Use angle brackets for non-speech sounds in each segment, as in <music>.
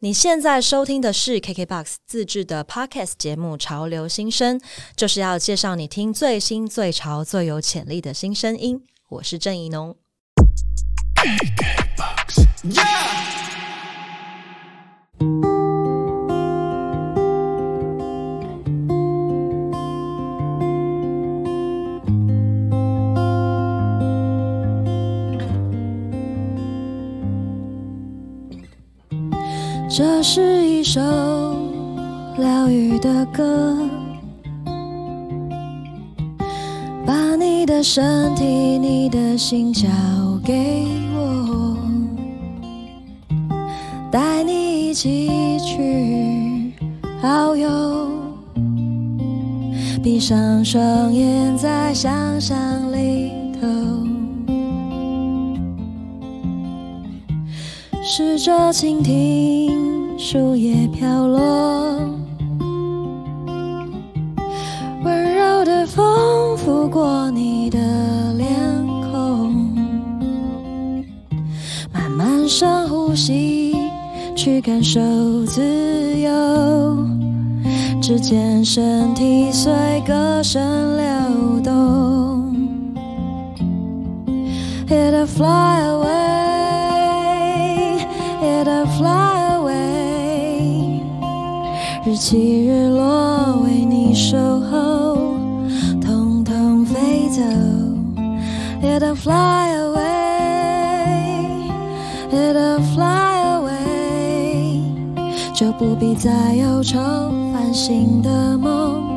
你现在收听的是 KKBOX 自制的 Podcast 节目《潮流新声》，就是要介绍你听最新、最潮、最有潜力的新声音。我是郑怡农。这是一首疗愈的歌，把你的身体、你的心交给我，带你一起去遨游，闭上双眼，在想象里头，试着倾听。树叶飘落，温柔的风拂过你的脸孔，慢慢深呼吸，去感受自由。只见身体随歌声流动，It fly away 起日落，为你守候，统统飞走。It'll fly away, it'll fly away，就不必再忧愁，繁星的梦，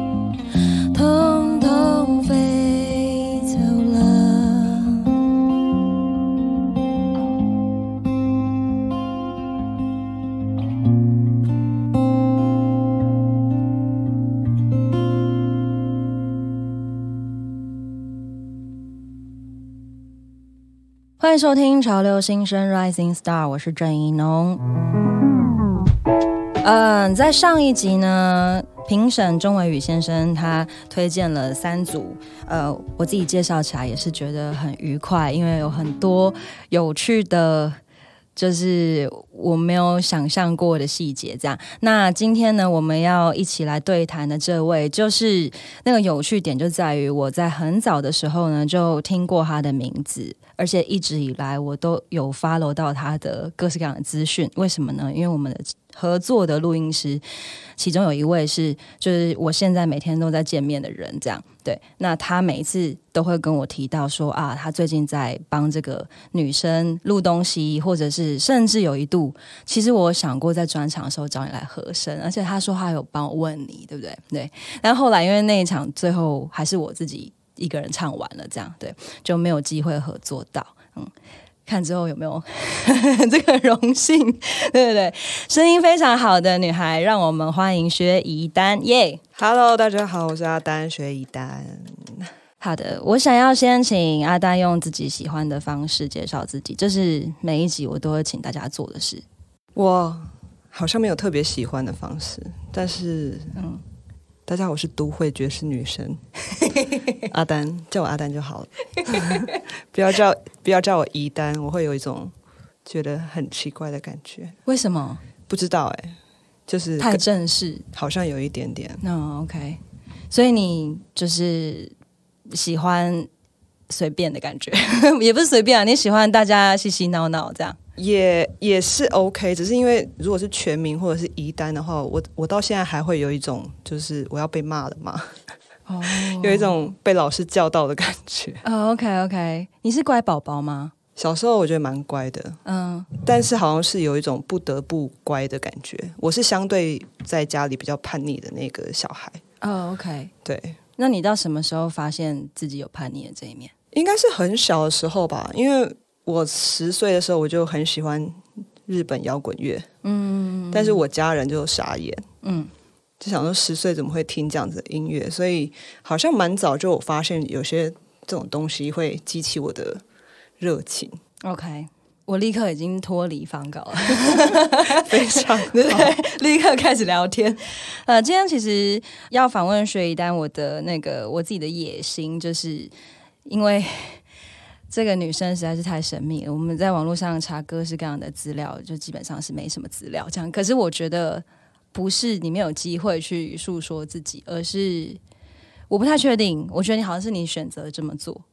欢迎收听《潮流新生 Rising Star》，我是郑怡农。嗯，在上一集呢，评审钟伟宇先生他推荐了三组，呃，我自己介绍起来也是觉得很愉快，因为有很多有趣的。就是我没有想象过的细节，这样。那今天呢，我们要一起来对谈的这位，就是那个有趣点就在于，我在很早的时候呢就听过他的名字，而且一直以来我都有 follow 到他的各式各样的资讯。为什么呢？因为我们的合作的录音师，其中有一位是，就是我现在每天都在见面的人，这样。对，那他每一次都会跟我提到说啊，他最近在帮这个女生录东西，或者是甚至有一度，其实我想过在专场的时候找你来和声，而且他说他有帮我问你，对不对？对。但后来因为那一场最后还是我自己一个人唱完了，这样对，就没有机会合作到。嗯，看之后有没有 <laughs> 这个荣幸？对对对，声音非常好的女孩，让我们欢迎薛怡丹，耶！Hello，大家好，我是阿丹，薛怡丹。好的，我想要先请阿丹用自己喜欢的方式介绍自己，这是每一集我都会请大家做的事。我好像没有特别喜欢的方式，但是，嗯，大家好，我是都会爵士女神 <laughs> 阿丹，叫我阿丹就好了，<laughs> 不要叫不要叫我怡丹，我会有一种觉得很奇怪的感觉。为什么？不知道哎、就是太正式。好像有一点点。那、OK，所以你就是喜欢随便的感觉，<laughs> 也不是随便啊，你喜欢大家嘻嘻闹闹这样。也也是 OK，只是因为如果是全名或者是移单的话，我我到现在还会有一种就是我要被骂了嘛，哦 <laughs> 有一种被老师叫到的感觉。哦，OK OK，你是乖宝宝吗？小时候我觉得蛮乖的，嗯，但是好像是有一种不得不乖的感觉。我是相对在家里比较叛逆的那个小孩，哦，OK，对，那你到什么时候发现自己有叛逆的这一面？应该是很小的时候吧，因为我十岁的时候我就很喜欢日本摇滚乐，嗯但是我家人就傻眼，嗯就想说十岁怎么会听这样子的音乐，所以好像蛮早就有发现有些这种东西会激起我的热情，，OK，我立刻已经脱离方稿了。<laughs> 非常对？立刻开始聊天。呃，今天其实要访问薛一丹，我的那个我自己的野心，就是因为这个女生实在是太神秘了。我们在网络上查各式各样的资料，就基本上是没什么资料。这样，可是我觉得不是你没有机会去诉说自己，而是我不太确定。我觉得你好像是你选择这么做，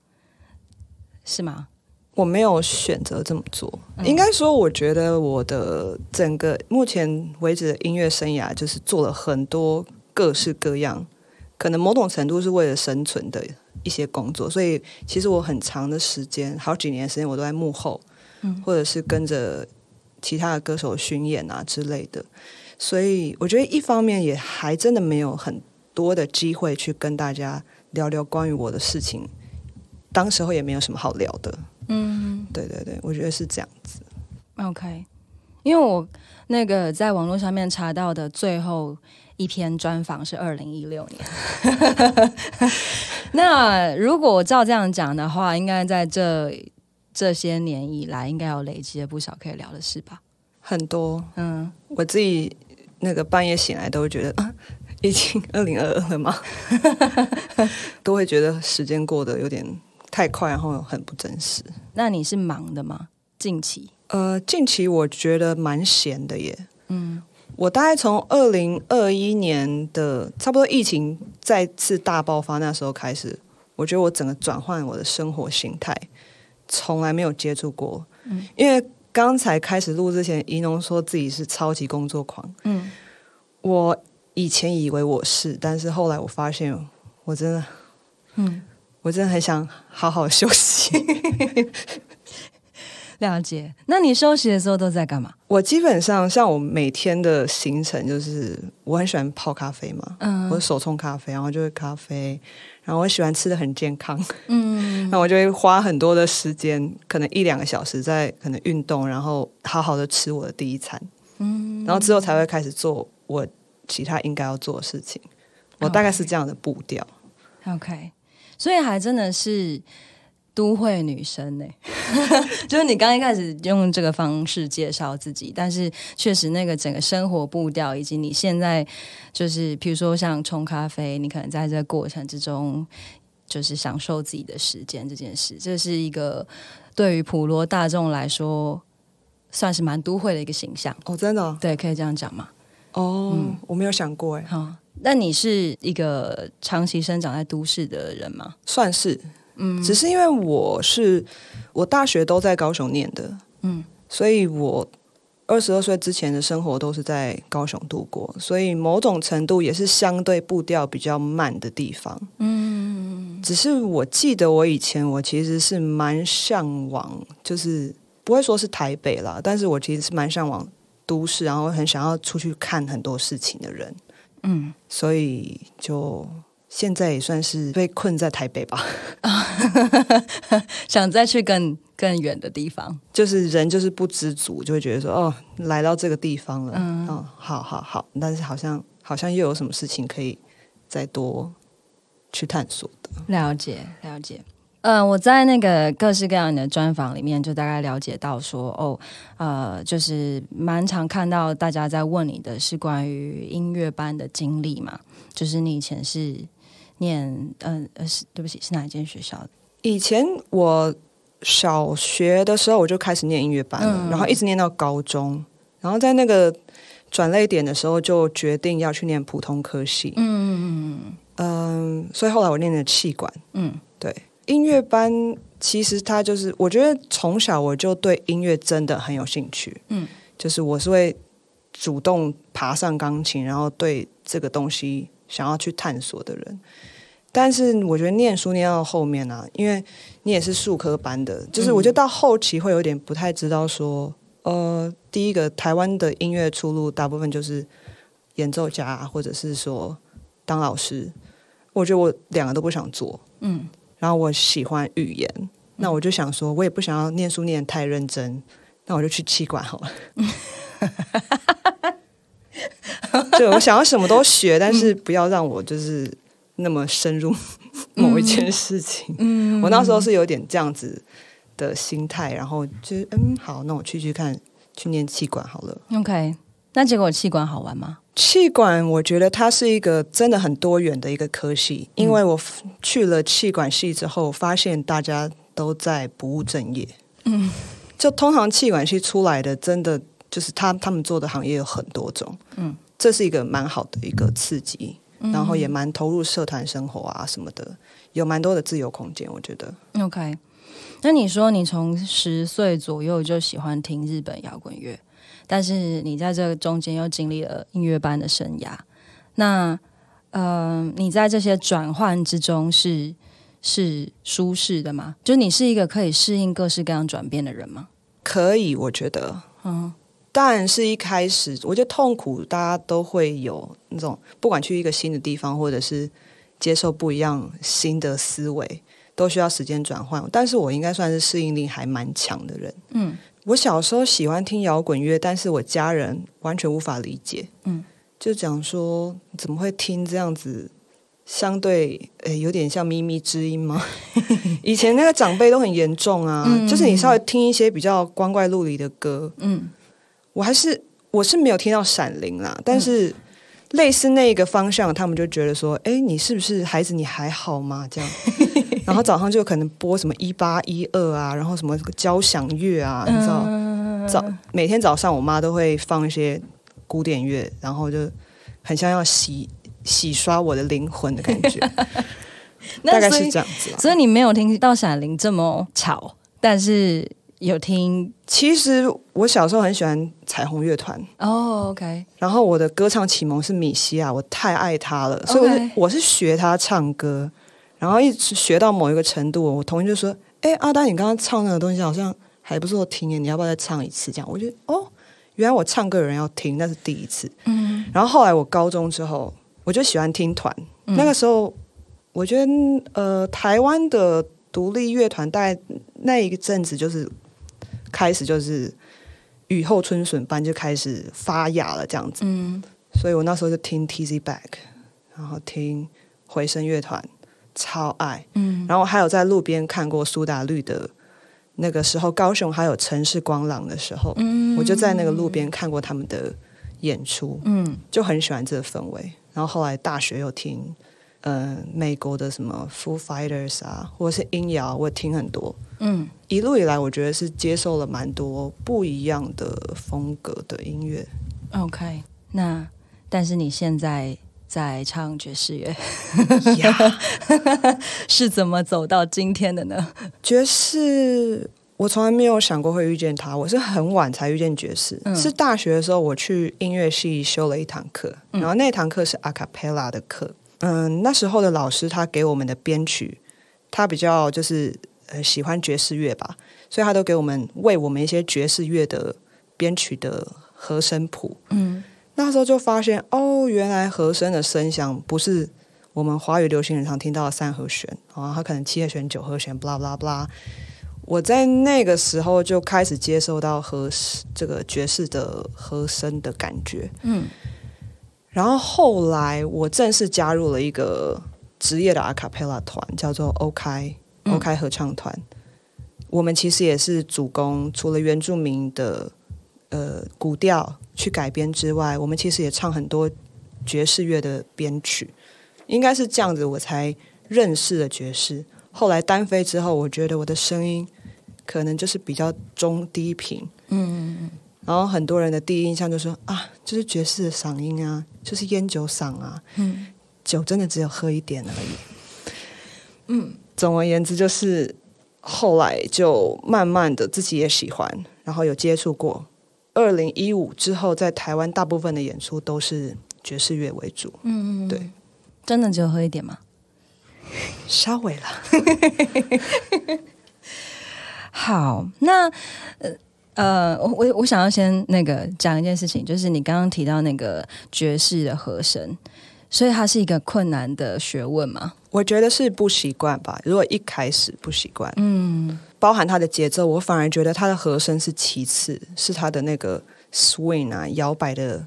是吗？我没有选择这么做，应该说，我觉得我的整个目前为止的音乐生涯，就是做了很多各式各样，可能某种程度是为了生存的。一些工作，所以其实我很长的时间，好几年时间，我都在幕后，嗯，或者是跟着其他的歌手巡演啊之类的。所以我觉得一方面也还真的没有很多的机会去跟大家聊聊关于我的事情，当时候也没有什么好聊的。嗯，对对对，我觉得是这样子。OK，因为我那个在网络上面查到的最后。一篇专访是二零一六年，<laughs> 那如果照这样讲的话，应该在这这些年以来，应该有累积了不少可以聊的事吧？很多，嗯，我自己那个半夜醒来都会觉得，啊，<laughs> 已经二零二二了吗？<laughs> 都会觉得时间过得有点太快，然后很不真实。那你是忙的吗？近期？呃，近期我觉得蛮闲的耶。嗯。我大概从二零二一年的差不多疫情再次大爆发那时候开始，我觉得我整个转换我的生活形态，从来没有接触过。嗯，因为刚才开始录之前，怡农说自己是超级工作狂。嗯，我以前以为我是，但是后来我发现，我真的，嗯，我真的很想好好休息。了解，那你休息的时候都在干嘛？我基本上像我每天的行程就是，我很喜欢泡咖啡嘛，嗯，我手冲咖啡，然后就会咖啡，然后我喜欢吃的很健康，嗯，<laughs> 那我就会花很多的时间，可能一两个小时在可能运动，然后好好的吃我的第一餐，嗯，然后之后才会开始做我其他应该要做的事情，我大概是这样的步调。OK，所以还真的是。都会女生呢，<laughs> 就是你刚一开始用这个方式介绍自己，但是确实那个整个生活步调，以及你现在就是，比如说像冲咖啡，你可能在这个过程之中，就是享受自己的时间这件事，这是一个对于普罗大众来说，算是蛮都会的一个形象哦，真的，对，可以这样讲吗？哦，我没有想过哎，好，那你是一个长期生长在都市的人吗？算是。嗯，只是因为我是我大学都在高雄念的，嗯，所以我二十二岁之前的生活都是在高雄度过，所以某种程度也是相对步调比较慢的地方。嗯，只是我记得我以前我其实是蛮向往，就是不会说是台北啦，但是我其实是蛮向往都市，然后很想要出去看很多事情的人。嗯，所以就。现在也算是被困在台北吧，<laughs> 想再去更更远的地方，就是人就是不知足，就会觉得说哦，来到这个地方了，嗯，好好好，但是好像好像又有什么事情可以再多去探索的。了解了解，嗯，我在那个各式各样的专访里面，就大概了解到说，哦，呃，就是蛮常看到大家在问你的是关于音乐班的经历嘛，就是你以前是。念嗯呃是对不起是哪一间学校？以前我小学的时候我就开始念音乐班了，然后一直念到高中，然后在那个转类点的时候就决定要去念普通科系。嗯嗯嗯嗯，所以后来我念的气管。嗯，对，音乐班其实它就是我觉得从小我就对音乐真的很有兴趣。嗯，就是我是会主动爬上钢琴，然后对这个东西想要去探索的人。但是我觉得念书念到后面啊，因为你也是数科班的，就是我觉得到后期会有点不太知道说，呃，第一个台湾的音乐出路大部分就是演奏家或者是说当老师，我觉得我两个都不想做，嗯，然后我喜欢语言，那我就想说，我也不想要念书念太认真，那我就去气管好了，<laughs> <laughs> 对，我想要什么都学，但是不要让我就是。那么深入某一件事情，嗯，我那时候是有点这样子的心态，然后就嗯，好，那我去去看，去念气管好了。OK，那结果气管好玩吗？气管我觉得它是一个真的很多元的一个科系，因为我去了气管系之后，发现大家都在不务正业。嗯，就通常气管系出来的，真的就是他他们做的行业有很多种。嗯，这是一个蛮好的一个刺激，然后也蛮投入社团生活啊什么的，有蛮多的自由空间。我觉得。OK，那你说你从十岁左右就喜欢听日本摇滚乐，但是你在这个中间又经历了音乐班的生涯，那呃，你在这些转换之中是？是舒适的吗？就你是一个可以适应各式各样转变的人吗？可以，我觉得，嗯，但是一开始我觉得痛苦，大家都会有那种，不管去一个新的地方，或者是接受不一样新的思维，都需要时间转换。但是我应该算是适应力还蛮强的人。嗯，我小时候喜欢听摇滚乐，但是我家人完全无法理解。嗯，就讲说怎么会听这样子。相对诶，有点像咪咪之音吗？<laughs> 以前那个长辈都很严重啊，就是你稍微听一些比较光怪陆离的歌，嗯，我还是我是没有听到闪灵啦，但是类似那个方向，他们就觉得说，哎，你是不是孩子？你还好吗？这样，<laughs> 然后早上就可能播什么一八一二啊，然后什么交响乐啊，你知道，早每天早上我妈都会放一些古典乐，然后就很像要洗。洗刷我的灵魂的感觉，<laughs> 大概是这样子。所以你没有听到闪灵这么吵，但是有听。其实我小时候很喜欢彩虹乐团哦，OK。然后我的歌唱启蒙是米西亚，我太爱他了，所以我是我是学他唱歌，然后一直学到某一个程度，我同学就说：“哎，阿丹，你刚刚唱那个东西好像还不错听耶，你要不要再唱一次？”这样，我觉得哦，原来我唱歌有人要听，那是第一次。嗯。然后后来我高中之后。我就喜欢听团，那个时候我觉得呃，台湾的独立乐团大概那一阵子就是开始就是雨后春笋般就开始发芽了这样子，嗯，所以我那时候就听 T Z Back，然后听回声乐团，超爱，嗯，然后还有在路边看过苏打绿的那个时候，高雄还有城市光廊的时候，嗯，我就在那个路边看过他们的演出，嗯，就很喜欢这个氛围。然后后来大学又听，嗯，美国的什么 Foo Fighters 啊，或者是音摇，我听很多。嗯，一路以来，我觉得是接受了蛮多不一样的风格的音乐。OK，那但是你现在在唱爵士乐，<laughs> 是怎么走到今天的呢？爵士。我从来没有想过会遇见他，我是很晚才遇见爵士。是大学的时候，我去音乐系修了一堂课，然后那堂课是阿卡贝拉的课。嗯，那时候的老师他给我们的编曲，他比较就是呃喜欢爵士乐吧，所以他都给我们为我们一些爵士乐的编曲的和声谱。嗯，那时候就发现哦，原来和声的声响不是我们华语流行人常听到的三和弦啊，他可能七和弦、九和弦，blah blah blah。我在那个时候就开始接受到和这个爵士的和声的感觉，嗯，然后后来我正式加入了一个职业的阿卡贝拉团，叫做 OK OK 合唱团。我们其实也是主攻，除了原住民的呃古调去改编之外，我们其实也唱很多爵士乐的编曲。应该是这样子，我才认识了爵士。后来单飞之后，我觉得我的声音。可能就是比较中低频，嗯嗯嗯，然后很多人的第一印象就说啊，就是爵士的嗓音啊，就是烟酒嗓啊，嗯，酒真的只有喝一点而已，嗯，总而言之就是后来就慢慢的自己也喜欢，然后有接触过。二零一五之后，在台湾大部分的演出都是爵士乐为主，嗯嗯，对，真的只有喝一点吗？稍微了。<laughs> 好，那呃呃，我我我想要先那个讲一件事情，就是你刚刚提到那个爵士的和声，所以它是一个困难的学问吗？我觉得是不习惯吧。如果一开始不习惯，嗯，包含它的节奏，我反而觉得它的和声是其次，是它的那个 swing 啊，摇摆的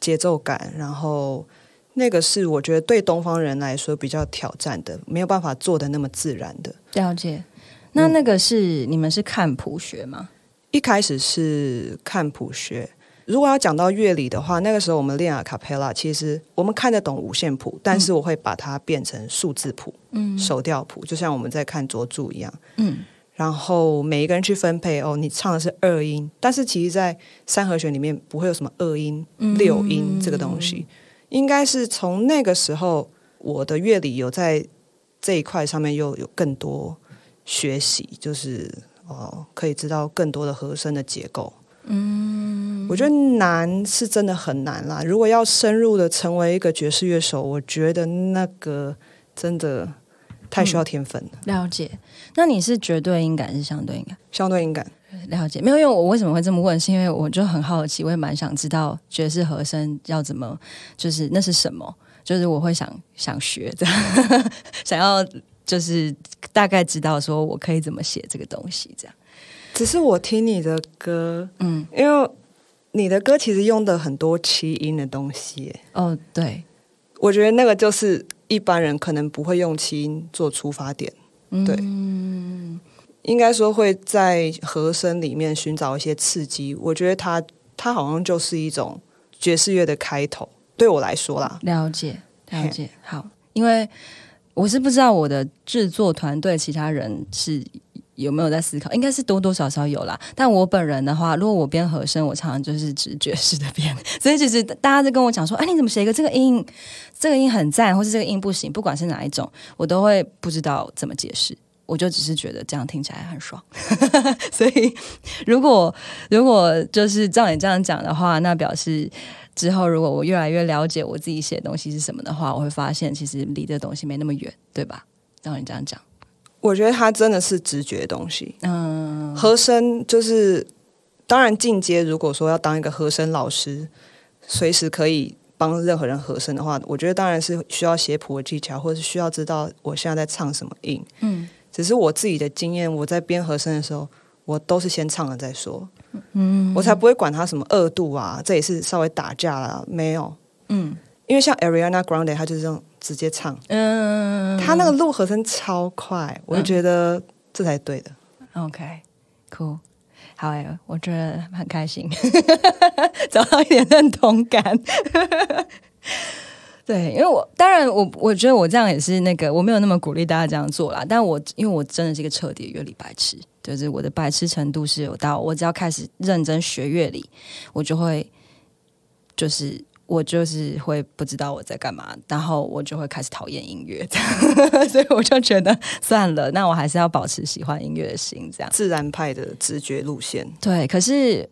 节奏感，然后那个是我觉得对东方人来说比较挑战的，没有办法做的那么自然的了解。那那个是你们是看谱学吗？一开始是看谱学。如果要讲到乐理的话，那个时候我们练阿卡贝拉，其实我们看得懂五线谱，但是我会把它变成数字谱，嗯，手调谱，就像我们在看卓著一样，嗯。然后每一个人去分配哦，你唱的是二音，但是其实，在三和弦里面不会有什么二音、六音这个东西，应该是从那个时候，我的乐理有在这一块上面又有更多学习，就是哦，可以知道更多的和声的结构。嗯，我觉得难是真的很难啦。如果要深入的成为一个爵士乐手，我觉得那个真的。太需要天分了。了解，那你是绝对音感是相对音感？相对音感，了解。没有，因为我为什么会这么问？是因为我就很好奇，我也蛮想知道爵士和声要怎么，就是那是什么？就是我会想想学的，<laughs> 想要就是大概知道说我可以怎么写这个东西。这样，只是我听你的歌，嗯，因为你的歌其实用的很多七音的东西。哦，对，我觉得那个就是。一般人可能不会用七音做出发点，对，嗯应该说会在和声里面寻找一些刺激。我觉得它它好像就是一种爵士乐的开头，对我来说啦。了解，了解，好，因为我是不知道我的制作团队其他人是。有没有在思考？应该是多多少少有啦。但我本人的话，如果我编和声，我常常就是直觉式的编。所以其实大家在跟我讲说：“哎，你怎么写一个这个音？这个音很赞，或是这个音不行？”不管是哪一种，我都会不知道怎么解释。我就只是觉得这样听起来很爽。所 <laughs> 以如果如果就是照你这样讲的话，那表示之后如果我越来越了解我自己写的东西是什么的话，我会发现其实离这东西没那么远，对吧？照你这样讲。我觉得它真的是直觉的东西。嗯，和声就是当然进阶。如果说要当一个和声老师，随时可以帮任何人和声的话，我觉得当然是需要写谱的技巧，或者是需要知道我现在在唱什么音。嗯，只是我自己的经验，我在编和声的时候，我都是先唱了再说。嗯，我才不会管他什么二度啊，这也是稍微打架了。没有，嗯，因为像 Ariana Grande，他就是这种。直接唱，嗯，他那个录和声超快，我就觉得这才对的。OK，cool，好哎，我觉得很开心，<laughs> 找到一点认同感。<laughs> 对，因为我当然我我觉得我这样也是那个，我没有那么鼓励大家这样做啦。但我因为我真的是一个彻底乐理白痴，就是我的白痴程度是有到，我只要开始认真学乐理，我就会就是。我就是会不知道我在干嘛，然后我就会开始讨厌音乐，<laughs> 所以我就觉得算了，那我还是要保持喜欢音乐的心，这样自然派的直觉路线。对，可是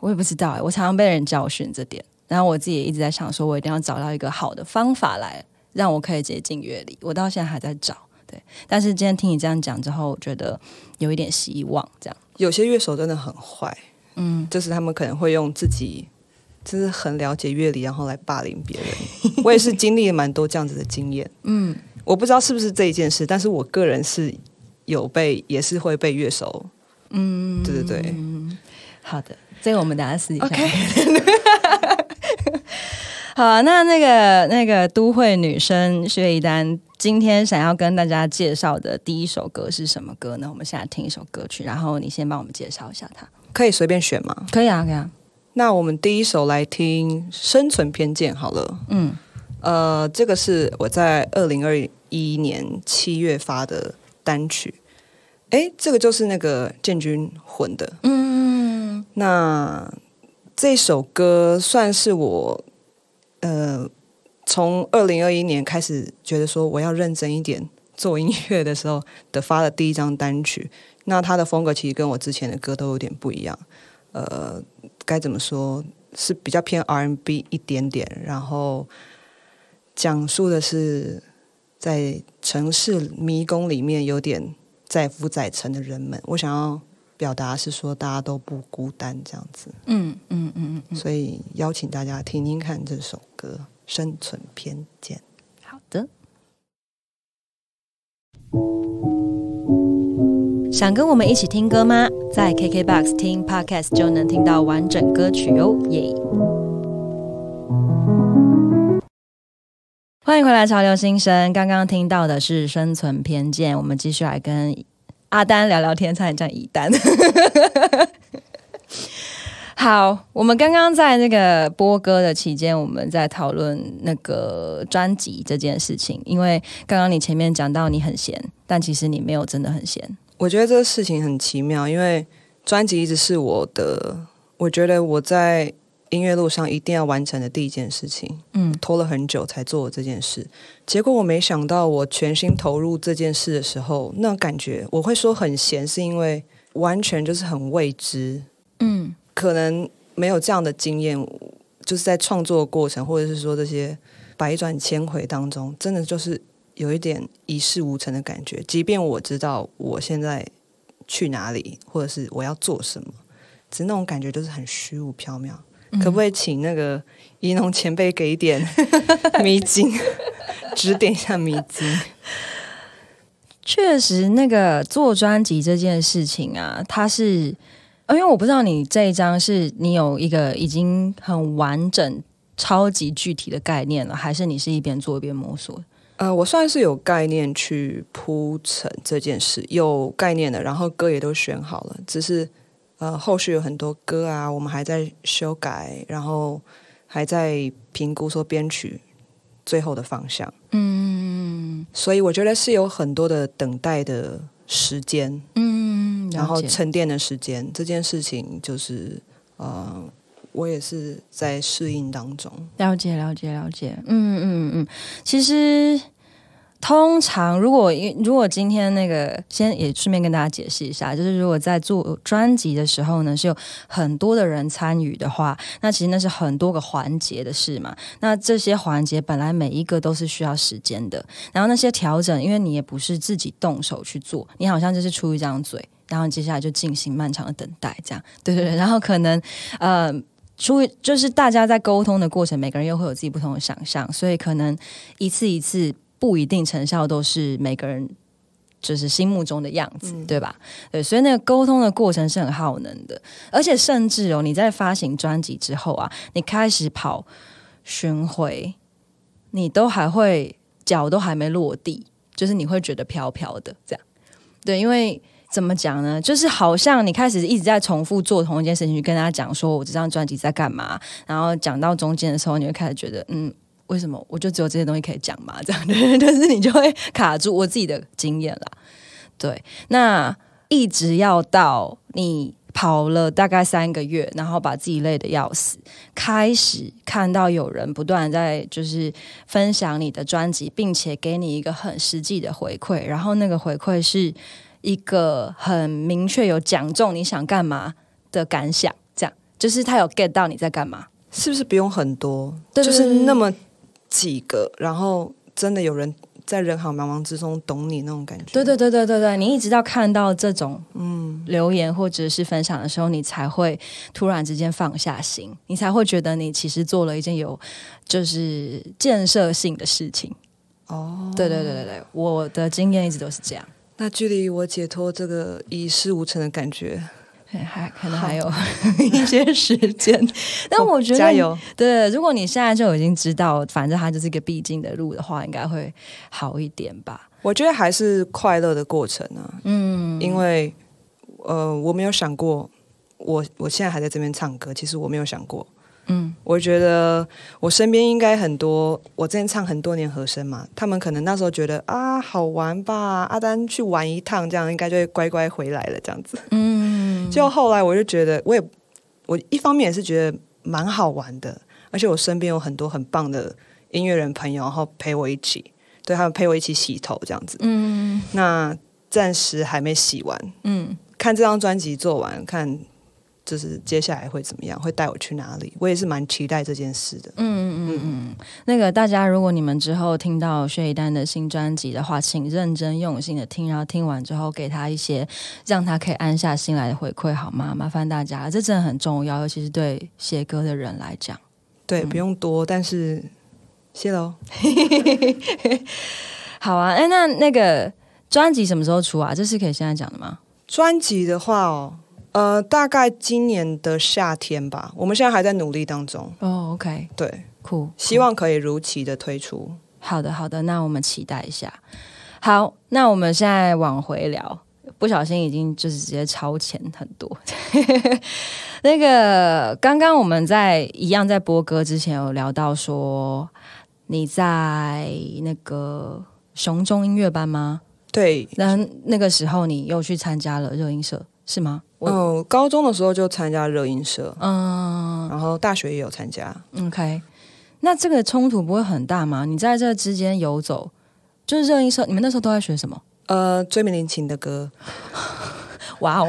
我也不知道，我常常被人教训这点，然后我自己也一直在想，说我一定要找到一个好的方法来让我可以接近乐理。我到现在还在找，对，但是今天听你这样讲之后，我觉得有一点希望。这样，有些乐手真的很坏，嗯，就是他们可能会用自己。就是很了解乐理，然后来霸凌别人。我也是经历了蛮多这样子的经验。嗯，我不知道是不是这一件事，但是我个人是有被，也是会被乐手。嗯，对对对。好的，这个我们等下试一下。<laughs> 好，那那个那个都会女生薛一丹今天想要跟大家介绍的第一首歌是什么歌呢？我们现在听一首歌曲，然后你先帮我们介绍一下它。可以随便选吗？可以啊，可以啊。那我们第一首来听《生存偏见》好了。嗯，呃，这个是我在二零二一年七月发的单曲。哎，这个就是那个建军混的。嗯，那这首歌算是我呃从二零二一年开始觉得说我要认真一点做音乐的时候的发的第一张单曲。那他的风格其实跟我之前的歌都有点不一样。呃。该怎么说是比较偏 R&B 一点点，然后讲述的是在城市迷宫里面有点载浮载沉的人们。我想要表达是说大家都不孤单这样子。嗯嗯嗯嗯，所以邀请大家听听看这首歌《生存偏见》。好的。想跟我们一起听歌吗？在 KKBOX 听 Podcast 就能听到完整歌曲哦，耶！欢迎回来，潮流新生。刚刚听到的是《生存偏见》，我们继续来跟阿丹聊聊天，差点叫乙丹。好，我们刚刚在那个播歌的期间，我们在讨论那个专辑这件事情。因为刚刚你前面讲到你很闲，但其实你没有真的很闲。我觉得这个事情很奇妙，因为专辑一直是我的，我觉得我在音乐路上一定要完成的第一件事情。嗯，拖了很久才做这件事，结果我没想到，我全心投入这件事的时候，那感觉我会说很闲，是因为完全就是很未知。嗯，可能没有这样的经验，就是在创作过程，或者是说这些百转千回当中，真的就是有一点一事无成的感觉。即便我知道我现在去哪里，或者是我要做什么，只是那种感觉就是很虚无缥缈。可不可以请那个怡农前辈给一点迷津，指点一下迷津？<laughs> 确实，那个做专辑这件事情啊，它是，因为我不知道你这一张是你有一个已经很完整、超级具体的概念了，还是你是一边做一边摸索？呃，我算是有概念去铺陈这件事，有概念的，然后歌也都选好了，只是。呃，后续有很多歌啊，我们还在修改，然后还在评估说编曲最后的方向。嗯，所以我觉得是有很多的等待的时间，嗯，然后沉淀的时间，这件事情就是呃，我也是在适应当中。了解，了解，了解。嗯嗯嗯，其实。通常，如果如果今天那个，先也顺便跟大家解释一下，就是如果在做专辑的时候呢，是有很多的人参与的话，那其实那是很多个环节的事嘛。那这些环节本来每一个都是需要时间的，然后那些调整，因为你也不是自己动手去做，你好像就是出一张嘴，然后接下来就进行漫长的等待，这样，对对对。然后可能呃，出就是大家在沟通的过程，每个人又会有自己不同的想象，所以可能一次一次。不一定成效都是每个人就是心目中的样子，对吧？对，所以那个沟通的过程是很耗能的，而且甚至哦，你在发行专辑之后啊，你开始跑巡回，你都还会脚都还没落地，就是你会觉得飘飘的这样。对，因为怎么讲呢？就是好像你开始一直在重复做同一件事情，去跟大家讲说我这张专辑在干嘛，然后讲到中间的时候，你会开始觉得嗯。为什么我就只有这些东西可以讲嘛？这样，但是你就会卡住我自己的经验啦。对，那一直要到你跑了大概三个月，然后把自己累得要死，开始看到有人不断在就是分享你的专辑，并且给你一个很实际的回馈，然后那个回馈是一个很明确有讲中你想干嘛的感想，这样就是他有 get 到你在干嘛，是不是不用很多，就是那么。几个，然后真的有人在人海茫茫之中懂你那种感觉。对对对对对对，你一直到看到这种嗯留言或者是分享的时候，你才会突然之间放下心，你才会觉得你其实做了一件有就是建设性的事情。哦，对对对对对，我的经验一直都是这样。那距离我解脱这个一事无成的感觉。还可能还有 <laughs> 一些时间，<laughs> 但我觉得加油。对，如果你现在就已经知道，反正它就是一个必经的路的话，应该会好一点吧？我觉得还是快乐的过程啊。嗯，因为呃，我没有想过，我我现在还在这边唱歌，其实我没有想过。嗯，我觉得我身边应该很多，我之前唱很多年和声嘛，他们可能那时候觉得啊好玩吧，阿丹去玩一趟，这样应该就会乖乖回来了，这样子。嗯，就后来我就觉得，我也我一方面也是觉得蛮好玩的，而且我身边有很多很棒的音乐人朋友，然后陪我一起，对他们陪我一起洗头这样子。嗯，那暂时还没洗完。嗯，看这张专辑做完看。就是接下来会怎么样？会带我去哪里？我也是蛮期待这件事的。嗯嗯嗯嗯。那个大家，如果你们之后听到薛一丹的新专辑的话，请认真用心的听，然后听完之后给他一些让他可以安下心来的回馈，好吗？麻烦大家，这真的很重要，尤其是对写歌的人来讲。对，不用多，但是谢喽。好啊，哎，那那个专辑什么时候出啊？这是可以现在讲的吗？专辑的话哦。呃，大概今年的夏天吧，我们现在还在努力当中。哦，OK，对，酷，希望可以如期的推出。好的，好的，那我们期待一下。好，那我们现在往回聊，不小心已经就是直接超前很多。<laughs> 那个刚刚我们在一样在播歌之前有聊到说，你在那个熊中音乐班吗？对，那那个时候你又去参加了热音社，是吗？嗯，高中的时候就参加热音社，嗯然后大学也有参加。，OK。那这个冲突不会很大吗？你在这之间游走，就是热音社，你们那时候都在学什么？呃，追名林琴的歌，<laughs> 哇哦，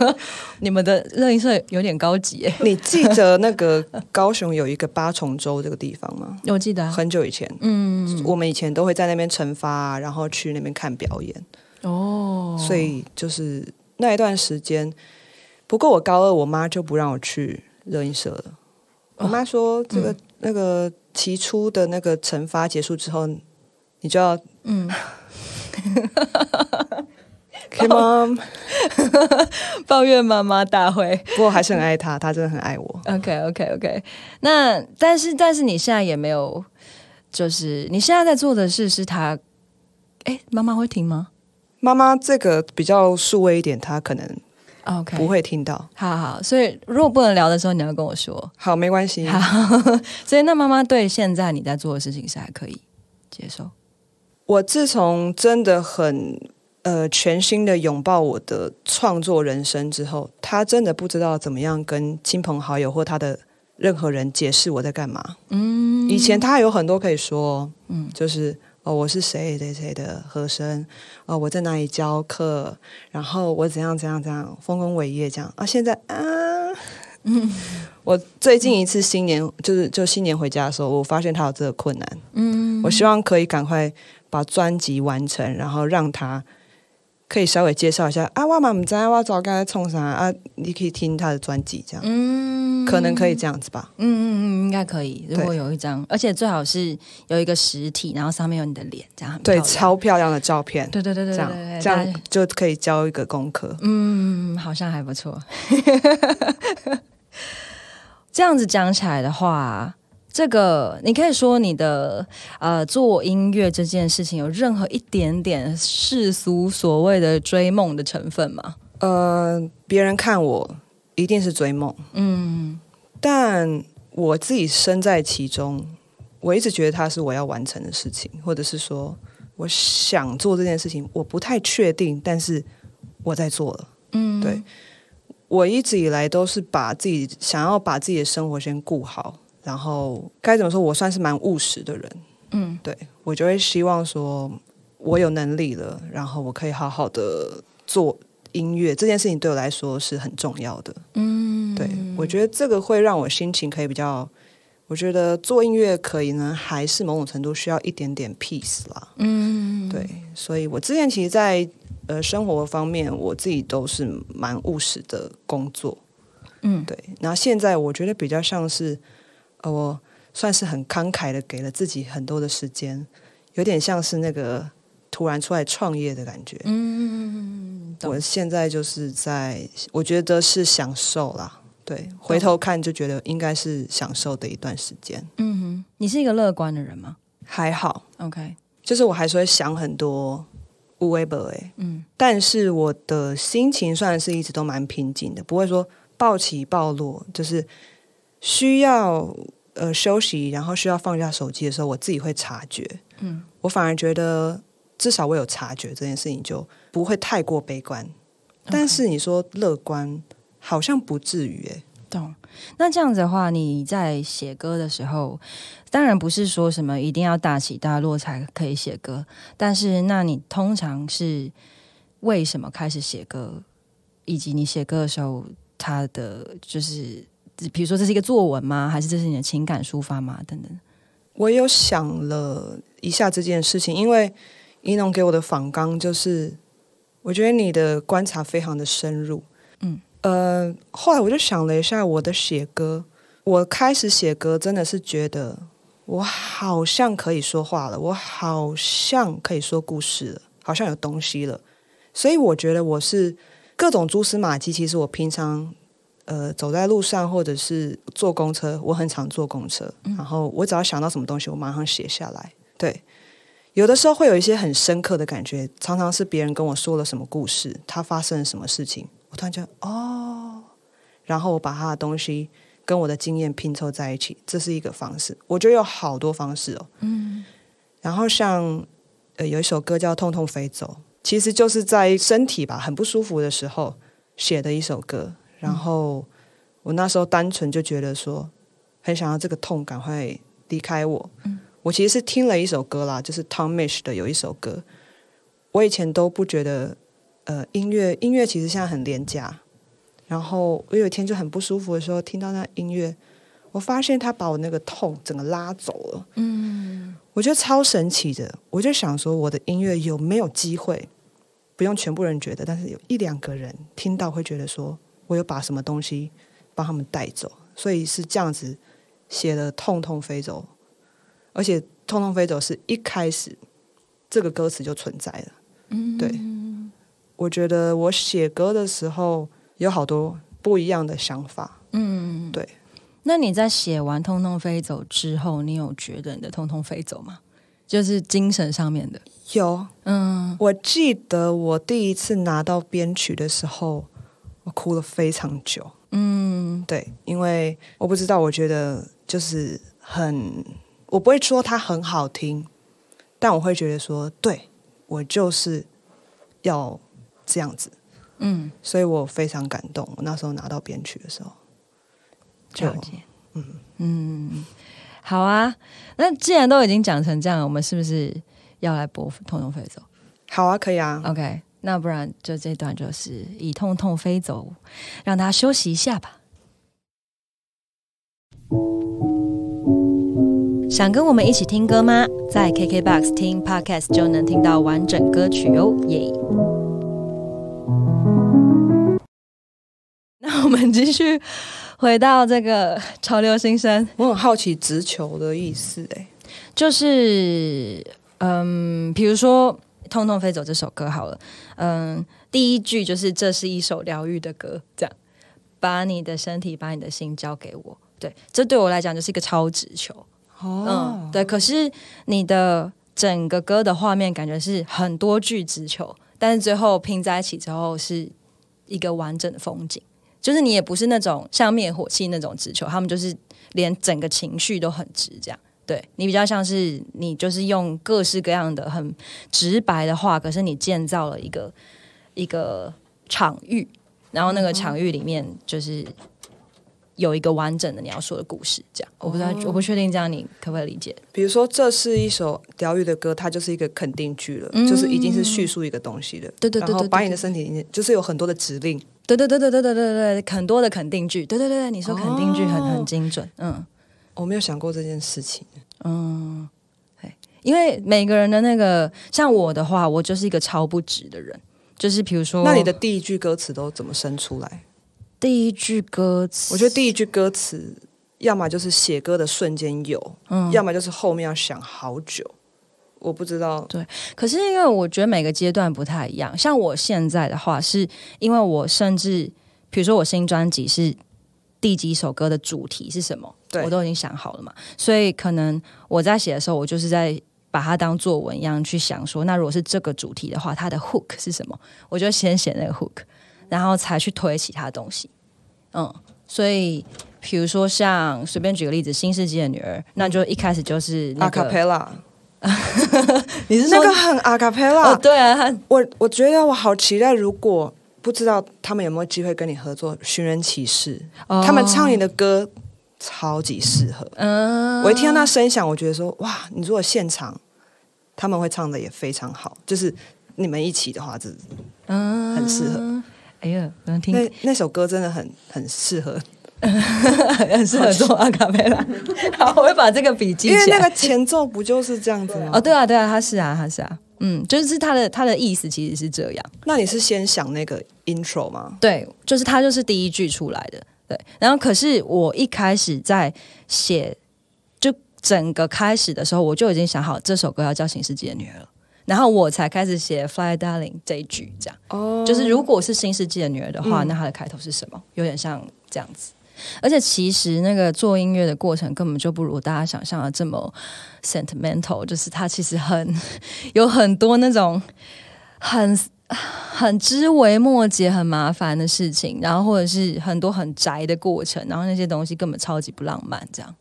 <laughs> 你们的热音社有点高级耶！你记得那个高雄有一个八重洲这个地方吗？<laughs> 我记得啊，很久以前，嗯，我们以前都会在那边惩罚，然后去那边看表演，哦，所以就是那一段时间。不过我高二，我妈就不让我去热音社了。我妈说，这个、那个期初的那个惩罚结束之后，你就要嗯。<laughs> <laughs> 抱怨妈妈大会。不过还是很爱她，她真的很爱我。OK OK OK，那但是但是你现在也没有，就是你现在在做的事是他，哎，妈妈会听吗妈妈这个比较数位一点，她可能？OK，不，会听到。好好，所以如果不能聊的时候，你要跟我说。好，没关系。好，<laughs> 所以那妈妈对现在你在做的事情是还可以接受。我自从真的很呃全新的拥抱我的创作人生之后，他真的不知道怎么样跟亲朋好友或他的任何人解释我在干嘛。嗯，以前他有很多可以说，嗯嗯，就是哦我是谁谁谁的和声，哦我在哪里教课，然后我怎样怎样怎样丰功伟业这样啊。现在啊，嗯，我最近一次新年就是就新年回家的时候，我发现他有这个困难。嗯我希望可以赶快把专辑完成，然后让他可以稍微介绍一下啊，我嘛不知道我早该冲啥啊，你可以听他的专辑，这样、嗯可能可以这样子吧。嗯嗯嗯，应该可以。如果有一张，而且最好是有一个实体，然后上面有你的脸，这样对，超漂亮的照片，对对对对这样这样就可以交一个功课。嗯，好像还不错。<laughs> 这样子讲起来的话，这个你可以说你的呃做音乐这件事情有任何一点点世俗所谓的追梦的成分吗？呃，别人看我一定是追梦，嗯但我自己身在其中，我一直觉得它是我要完成的事情，或者是说我想做这件事情，我不太确定，但是我在做了。嗯，对我一直以来都是把自己想要把自己的生活先顾好，然后该怎么说，我算是蛮务实的人。嗯对我就会希望说，我有能力了，然后我可以好好的做音乐，这件事情对我来说是很重要的。嗯，对我觉得这个会让我心情可以比较。我觉得做音乐可以呢，还是某种程度需要一点点 peace 啦。嗯对，所以我之前其实在，呃生活方面，我自己都是蛮务实的工作。嗯对，然后现在我觉得比较像是，呃，我算是很慷慨的给了自己很多的时间，有点像是那个突然出来创业的感觉。我现在就是在，我觉得是享受啦。对，回头看就觉得应该是享受的一段时间。嗯哼，你是一个乐观的人吗还好，？OK，就是我还是会想很多嗯但是我的心情算是一直都蛮平静的，不会说暴起暴落，就是需要呃休息，然后需要放下手机的时候，我自己会察觉。嗯我反而觉得，至少我有察觉这件事情，就不会太过悲观。但是你说乐观，好像不至于诶、懂。那这样子的话，你在写歌的时候，当然不是说什么一定要大起大落才可以写歌，但是那你通常是为什么开始写歌，以及你写歌的时候，它的就是，比如说这是一个作文吗？还是这是你的情感抒发吗？等等。我有想了一下这件事情，因为一农给我的访纲就是，我觉得你的观察非常的深入。嗯，呃，后来我就想了一下我的写歌，我开始写歌真的是觉得我好像可以说话了，我好像可以说故事了，好像有东西了，所以我觉得我是各种蛛丝马迹，其实我平常。呃，走在路上或者是坐公车，我很常坐公车，然后我只要想到什么东西，我马上写下来。对，有的时候会有一些很深刻的感觉，常常是别人跟我说了什么故事，他发生了什么事情，我突然觉得哦，然后我把他的东西跟我的经验拼凑在一起，这是一个方式。我觉得有好多方式哦，嗯然后像呃有一首歌叫《痛痛飞走》，其实就是在身体吧很不舒服的时候写的一首歌。然后我那时候单纯就觉得说，很想要这个痛赶快离开我。我其实是听了一首歌啦，就是 Tom Mish 的有一首歌。我以前都不觉得，呃，音乐音乐其实现在很廉价。然后我有一天就很不舒服的时候，听到那音乐，我发现他把我那个痛整个拉走了。嗯，我觉得超神奇的。我就想说，我的音乐有没有机会，不用全部人觉得，但是有一两个人听到会觉得说，我有把什么东西帮他们带走。所以是这样子写的，《痛痛飞走》，而且《痛痛飞走》是一开始这个歌词就存在了。嗯，对，我觉得我写歌的时候有好多不一样的想法。嗯，对。那你在写完《通通飞走》之后，你有觉得你的《通通飞走》吗？就是精神上面的。有，嗯，我记得我第一次拿到编曲的时候，我哭了非常久。嗯，对，因为我不知道，我觉得就是很，我不会说它很好听，但我会觉得说对。我就是要这样子，嗯，所以我非常感动。我那时候拿到编曲的时候，了解，嗯嗯，好啊。那既然都已经讲成这样，我们是不是要来播《通通飞走》？好啊，可以啊。OK，那不然就这段就是以《痛痛飞走》，让他休息一下吧。想跟我们一起听歌吗？在 KKBOX 听 Podcast 就能听到完整歌曲哦，耶！<laughs> 那我们继续回到这个潮流新生。我很好奇“直球”的意思，哎，就是嗯，比如说《痛痛飞走》这首歌好了，嗯，第一句就是这是一首疗愈的歌，这样把你的身体、把你的心交给我。对，这对我来讲就是一个超直球。嗯，对。可是你的整个歌的画面感觉是很多句直球，但是最后拼在一起之后是一个完整的风景。就是你也不是那种像灭火器那种直球，他们就是连整个情绪都很直，这样。对你比较像是你就是用各式各样的很直白的话，可是你建造了一个一个场域，然后那个场域里面就是。有一个完整的你要说的故事，这样我不知道，我不确定这样你可不可以理解？比如说，这是一首疗愈的歌，它就是一个肯定句了，就是已经是叙述一个东西的。对对对，然后把你的身体就是有很多的指令。对对对对对对对对，很多的肯定句。对对对对，你说肯定句很很精准。嗯，我没有想过这件事情。嗯，对，因为每个人的那个，像我的话，我就是一个超不值的人，就是比如说，那你的第一句歌词都怎么生出来？第一句歌词，我觉得第一句歌词，要么就是写歌的瞬间有，嗯，要么就是后面要想好久。我不知道，对。可是因为我觉得每个阶段不太一样，像我现在的话，是因为我甚至，比如说我新专辑是第几首歌的主题是什么，我都已经想好了嘛。所以可能我在写的时候，我就是在把它当作文一样去想，说那如果是这个主题的话，它的 hook 是什么？我就先写那个 hook。然后才去推其他东西，嗯，所以比如说像随便举个例子，《新世纪的女儿》，那就一开始就是阿卡贝拉，<laughs> 你是那个很阿卡贝拉？哦，对啊，我我觉得我好期待，如果不知道他们有没有机会跟你合作《寻人启事》，他们唱你的歌超级适合。嗯，我一听到那声响，我觉得说哇，你如果现场他们会唱的也非常好，就是你们一起的话，这嗯很适合。哎呀，能听那那首歌真的很很适合，<laughs> 很适合做阿卡贝拉。<laughs> 好，我会把这个笔记。因为那个前奏不就是这样子吗？哦，对啊，对啊，他是啊，他是啊，嗯，就是他的他的意思其实是这样。那你是先想那个 intro 吗？对，就是他就是第一句出来的。对，然后可是我一开始在写就整个开始的时候，我就已经想好这首歌要叫《新世纪的女儿》了。然后我才开始写《Fly Darling》这一句，这样，哦，就是如果是新世纪的女儿的话，那它的开头是什么？有点像这样子。而且其实那个做音乐的过程根本就不如大家想象的这么 sentimental，就是它其实很 <laughs> 有很多那种很很枝微末节、很麻烦的事情，然后或者是很多很宅的过程，然后那些东西根本超级不浪漫，这样。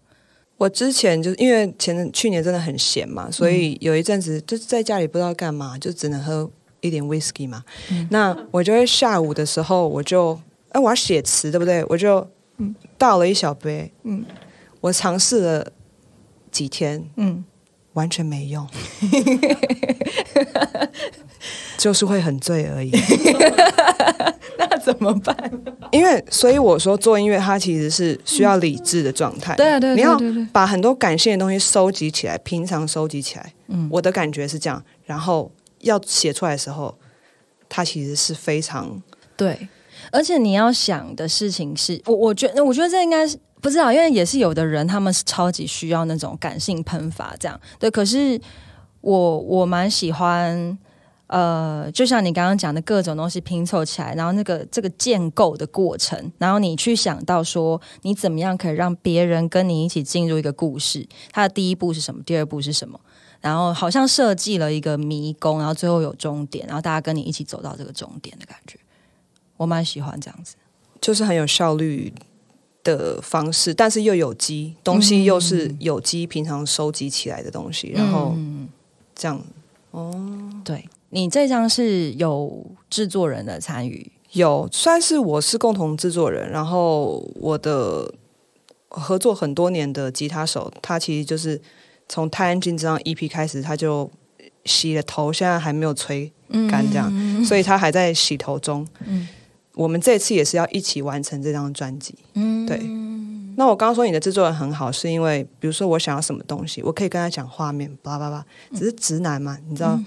我之前就是因为前去年真的很闲嘛，所以有一阵子就是在家里不知道干嘛，就只能喝一点 whisky 嘛。那我就会下午的时候，我就哎我要写词，对不对？我就倒了一小杯，嗯，我尝试了几天，嗯，完全没用，<laughs> 就是会很醉而已。<laughs> 那怎么办？因为所以我说做音乐，它其实是需要理智的状态。对对，你要把很多感性的东西收集起来，平常收集起来。嗯，我的感觉是这样。然后要写出来的时候，它其实是非常对。而且你要想的事情是，我我觉得，我觉得这应该是不知道，因为也是有的人他们是超级需要那种感性喷发这样。对，可是我我蛮喜欢。呃，就像你刚刚讲的各种东西拼凑起来，然后那个这个建构的过程，然后你去想到说，你怎么样可以让别人跟你一起进入一个故事？它的第一步是什么？第二步是什么？然后好像设计了一个迷宫，然后最后有终点，然后大家跟你一起走到这个终点的感觉，我蛮喜欢这样子，就是很有效率的方式，但是又有机东西，又是有机平常收集起来的东西，然后这样。哦，对。你这张是有制作人的参与，有算是我是共同制作人，然后我的合作很多年的吉他手，他其实就是从太安君这张 EP 开始，他就洗了头，现在还没有吹干这样，所以他还在洗头中。嗯，我们这次也是要一起完成这张专辑。嗯，对。那我刚刚说你的制作人很好，是因为比如说我想要什么东西，我可以跟他讲画面，叭叭叭，只是直男嘛，你知道。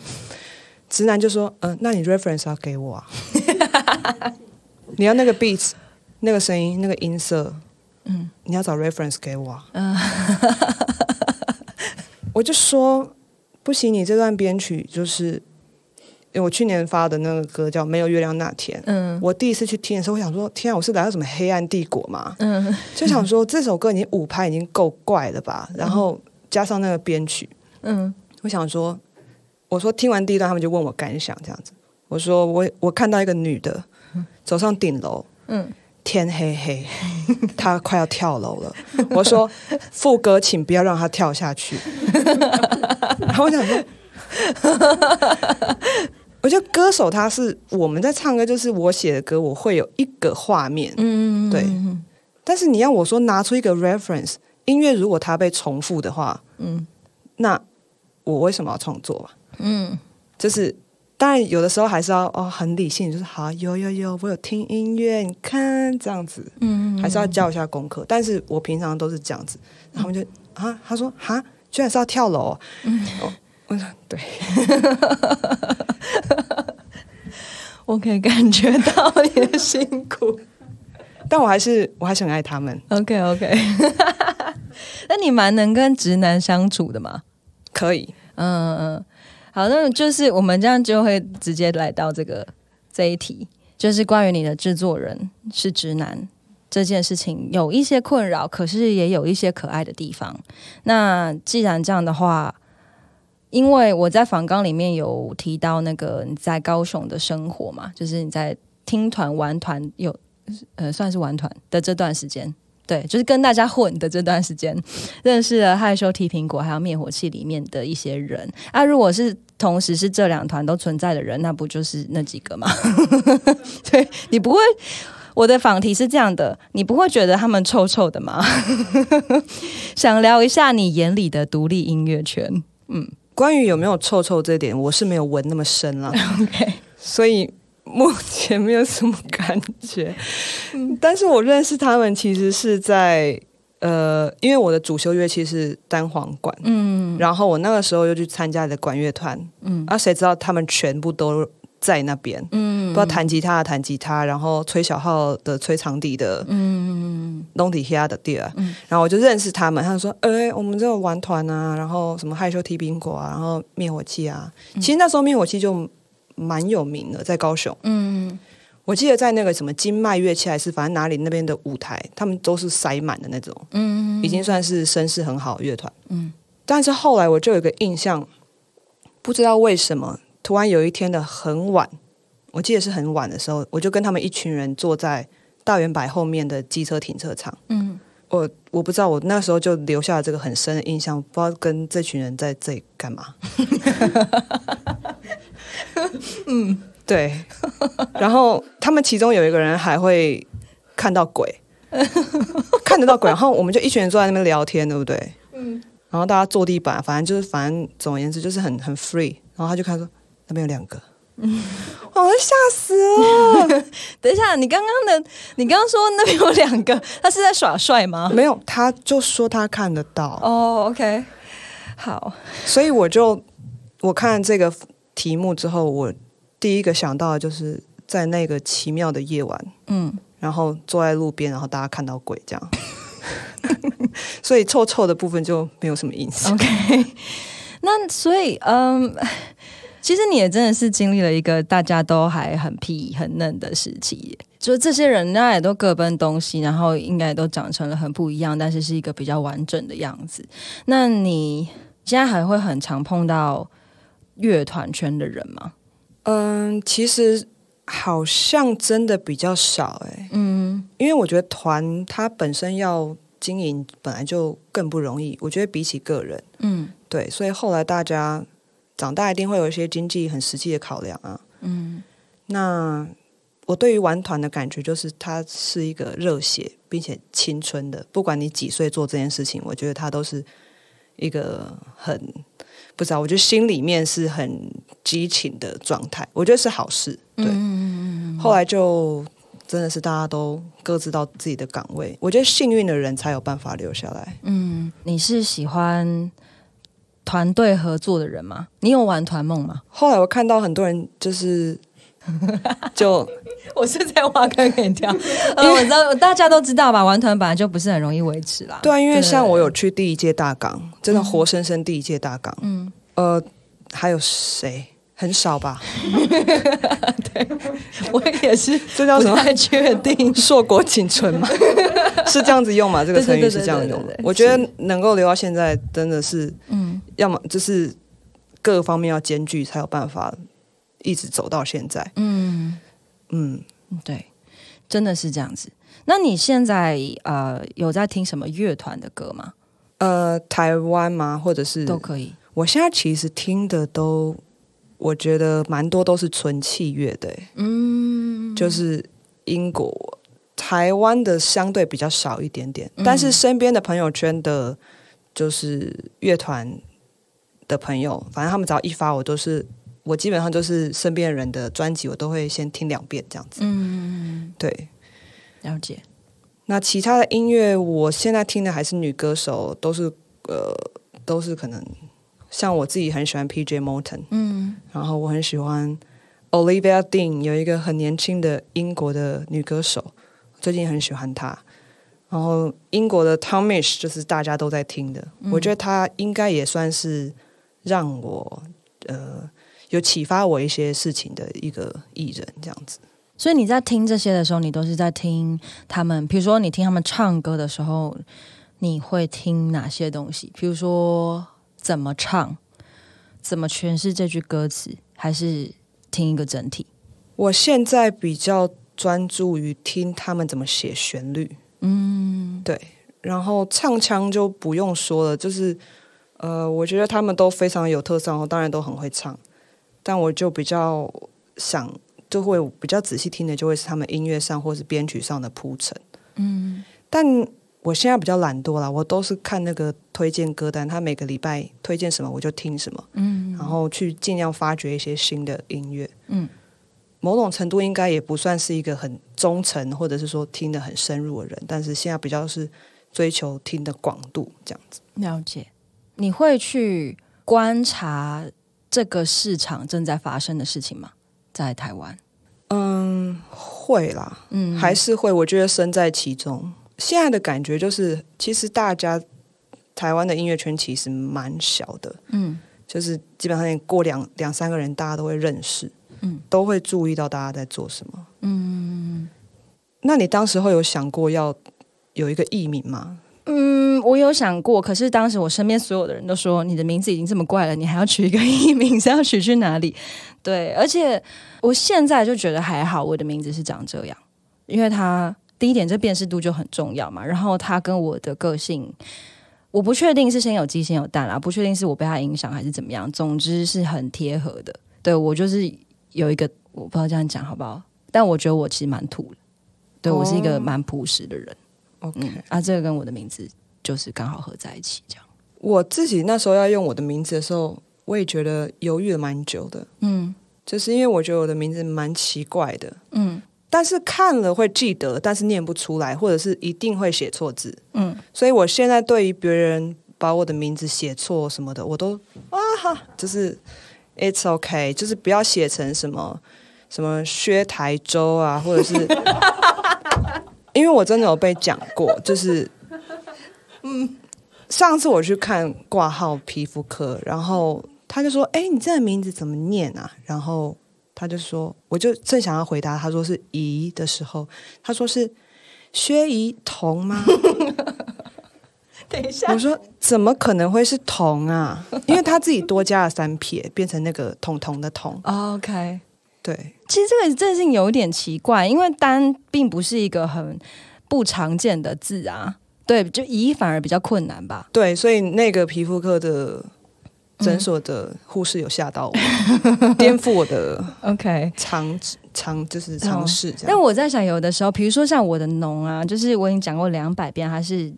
直男就说：“嗯，那你 reference 要给我啊？<laughs> 你要那个 beats，那个声音，那个音色，嗯，你要找 reference 给我。”嗯，<laughs> 我就说不行，你这段编曲就是，因为我去年发的那个歌叫《没有月亮那天》。嗯，我第一次去听的时候，我想说：“天啊，我是来到什么黑暗帝国吗？”嗯，<laughs> 就想说这首歌已经五拍已经够怪了吧？然后加上那个编曲，嗯，我想说。我说听完第一段，他们就问我感想，这样子。我说我我看到一个女的走上顶楼，嗯，天黑黑，她快要跳楼了。我说副歌，请不要让她跳下去。<laughs> 然后我想说，我觉得歌手他是我们在唱歌，就是我写的歌，我会有一个画面，嗯，对。但是你要我说拿出一个 reference 音乐，如果它被重复的话，嗯，那我为什么要创作？吧？嗯，就是当然有的时候还是要哦很理性，就是好有有有，我有听音乐，你看这样子，嗯，还是要教一下功课。但是我平常都是这样子，他们就啊，他说啊，居然是要跳楼，嗯，我说对，<laughs> 我可以感觉到你的辛苦，<laughs> 但我还是我还是很爱他们。OK OK，<laughs> 那你蛮能跟直男相处的嘛？可以，嗯嗯。好，那就是我们这样就会直接来到这个这一题，就是关于你的制作人是直男这件事情有一些困扰，可是也有一些可爱的地方。那既然这样的话，因为我在访纲里面有提到那个你在高雄的生活嘛，就是你在听团玩团有呃算是玩团的这段时间。对，就是跟大家混的这段时间，认识了害羞提苹果还有灭火器里面的一些人啊。如果是同时是这两团都存在的人，那不就是那几个吗？<laughs> 对你不会，我的访题是这样的，你不会觉得他们臭臭的吗？<laughs> 想聊一下你眼里的独立音乐圈。嗯，关于有没有臭臭这点，我是没有闻那么深了。<laughs> OK，所以。目前没有什么感觉，但是我认识他们其实是在呃，因为我的主修乐器是单簧管，嗯，然后我那个时候又去参加的管乐团，嗯，啊，谁知道他们全部都在那边，嗯，不知道弹吉他的弹吉他，然后吹小号的吹长笛的，嗯，弄底下的地儿，嗯，然后我就认识他们，他们说，哎，我们这种玩团啊，然后什么害羞踢苹果啊，然后灭火器啊，其实那时候灭火器就。蛮有名的，在高雄。嗯，我记得在那个什么金麦乐器还是反正哪里那边的舞台，他们都是塞满的那种。嗯，已经算是声势很好的乐团。嗯，但是后来我就有个印象，不知道为什么，突然有一天的很晚，我记得是很晚的时候，我就跟他们一群人坐在大圆柏后面的机车停车场。嗯，我我不知道，我那时候就留下了这个很深的印象，不知道跟这群人在这里干嘛。<laughs> 嗯，对。然后他们其中有一个人还会看到鬼，<laughs> 看得到鬼，然后我们就一群人坐在那边聊天，对不对？嗯。然后大家坐地板，反正就是，反正总而言之就是很很 free。然后他就看说那边有两个。<laughs> 嗯，我要吓死了！<laughs> 等一下，你刚刚的，你刚刚说那边有两个，他是在耍帅吗？没有，他就说他看得到。哦，OK，好。所以我就我看这个题目之后，我第一个想到的就是在那个奇妙的夜晚，嗯，然后坐在路边，然后大家看到鬼这样。<laughs> 所以臭臭的部分就没有什么印象。OK，那所以嗯。其实你也真的是经历了一个大家都还很屁很嫩的时期，就这些人家也都各奔东西，然后应该都长成了很不一样，但是是一个比较完整的样子。那你现在还会很常碰到乐团圈的人吗？嗯，其实好像真的比较少哎。嗯，因为我觉得团它本身要经营本来就更不容易，我觉得比起个人，嗯，对，所以后来大家。长大一定会有一些经济很实际的考量啊。嗯，那我对于玩团的感觉就是，它是一个热血并且青春的。不管你几岁做这件事情，我觉得它都是一个很不知道。我觉得心里面是很激情的状态，我觉得是好事。对，后来就真的是大家都各自到自己的岗位。我觉得幸运的人才有办法留下来。嗯，你是喜欢？团队合作的人吗？你有玩团梦吗？后来我看到很多人就是 <laughs> 就我是在挖坑给你跳，因 <laughs> 为我知道大家都知道吧，玩团本来就不是很容易维持啦。对啊，因为像我有去第一届大港，真的活生生第一届大港。嗯，呃，还有谁？很少吧？<laughs> 对，我也是，这叫什么？太确定，硕果仅存吗？是这样子用吗？这个成语是这样用的。我觉得能够留到现在，真的是，嗯，要么就是各方面要兼具，才有办法一直走到现在。嗯嗯，对，真的是这样子。那你现在呃有在听什么乐团的歌吗？呃，台湾吗？或者是都可以？我现在其实听的都。我觉得蛮多都是纯器乐的，嗯，就是英国、台湾的相对比较少一点点，但是身边的朋友圈的，就是乐团的朋友，反正他们只要一发，我都是我基本上就是身边人的专辑，我都会先听两遍这样子。嗯，对，了解。那其他的音乐，我现在听的还是女歌手，都是呃，都是可能。像我自己很喜欢 P.J. Morton，嗯，然后我很喜欢 Olivia Dean，有一个很年轻的英国的女歌手，最近很喜欢她。然后英国的 Tomish 就是大家都在听的，我觉得他应该也算是让我呃有启发我一些事情的一个艺人这样子。所以你在听这些的时候，你都是在听他们，比如说你听他们唱歌的时候，你会听哪些东西？比如说。怎么唱？怎么诠释这句歌词？还是听一个整体？我现在比较专注于听他们怎么写旋律。嗯，对。然后唱腔就不用说了，就是呃，我觉得他们都非常有特色，然后当然都很会唱。但我就比较想，就会比较仔细听的，就会是他们音乐上或是编曲上的铺陈。嗯，但。我现在比较懒惰了，我都是看那个推荐歌单，他每个礼拜推荐什么我就听什么，嗯，然后去尽量发掘一些新的音乐，嗯，某种程度应该也不算是一个很忠诚或者是说听得很深入的人，但是现在比较是追求听的广度这样子。了解，你会去观察这个市场正在发生的事情吗？在台湾？嗯，会啦，嗯，还是会，我觉得身在其中。现在的感觉就是，其实大家台湾的音乐圈其实蛮小的，嗯，就是基本上过两两三个人，大家都会认识，嗯，都会注意到大家在做什么，嗯。那你当时会有想过要有一个艺名吗？嗯，我有想过，可是当时我身边所有的人都说，你的名字已经这么怪了，你还要取一个 <laughs> 艺名，是要取去哪里？对，而且我现在就觉得还好，我的名字是长这样，因为它。第一点，这辨识度就很重要嘛。然后它跟我的个性，我不确定是先有鸡先有蛋啦，不确定是我被它影响还是怎么样。总之是很贴合的。对我就是有一个我不知道这样讲好不好，但我觉得我其实蛮土的，对我是一个蛮朴实的人。OK，啊，这个跟我的名字就是刚好合在一起，这样。我自己那时候要用我的名字的时候，我也觉得犹豫了蛮久的。嗯，就是因为我觉得我的名字蛮奇怪的。嗯，但是看了会记得，但是念不出来，或者是一定会写错字。嗯，所以我现在对于别人把我的名字写错什么的，我都啊哈，就是 It's OK，就是不要写成什么什么薛台州啊，或者是，因为我真的有被讲过，<laughs> 就是嗯。上次我去看挂号皮肤科，然后他就说：“哎，你这个名字怎么念啊？”然后他就说：“我就正想要回答，他说是姨的时候，他说是薛姨彤吗？” <laughs> 等一下，我说怎么可能会是彤啊？因为他自己多加了三撇，变成那个彤彤的彤。OK，对，其实这个真性有点奇怪，因为单并不是一个很不常见的字啊。对，就乙反而比较困难吧。对，所以那个皮肤科的诊所的护士有吓到我，<laughs> 颠覆我的 OK 尝尝就是尝试。但我在想，有的时候，比如说像我的脓啊，就是我已经讲过两百遍，它是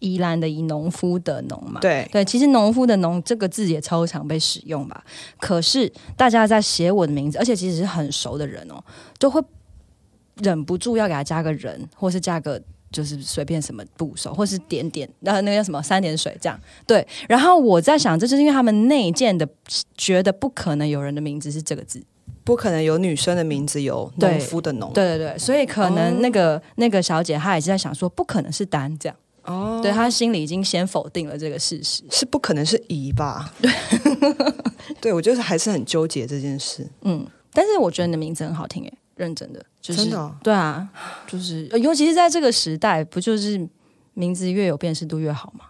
宜兰的宜农夫的农嘛。对对，其实农夫的农这个字也超常被使用吧。可是大家在写我的名字，而且其实是很熟的人哦，就会忍不住要给他加个人，或是加个。就是随便什么部首，或是点点，然后那个叫什么三点水这样，对。然后我在想，这就是因为他们内建的觉得不可能有人的名字是这个字，不可能有女生的名字有农夫的农，对对对，所以可能那个那个小姐她也是在想说，不可能是单这样，哦，对他心里已经先否定了这个事实，是不可能是乙吧？<laughs> 对，对我就是还是很纠结这件事，嗯，但是我觉得你的名字很好听诶。认真的，就是对啊，就是尤其是在这个时代，不就是名字越有辨识度越好吗？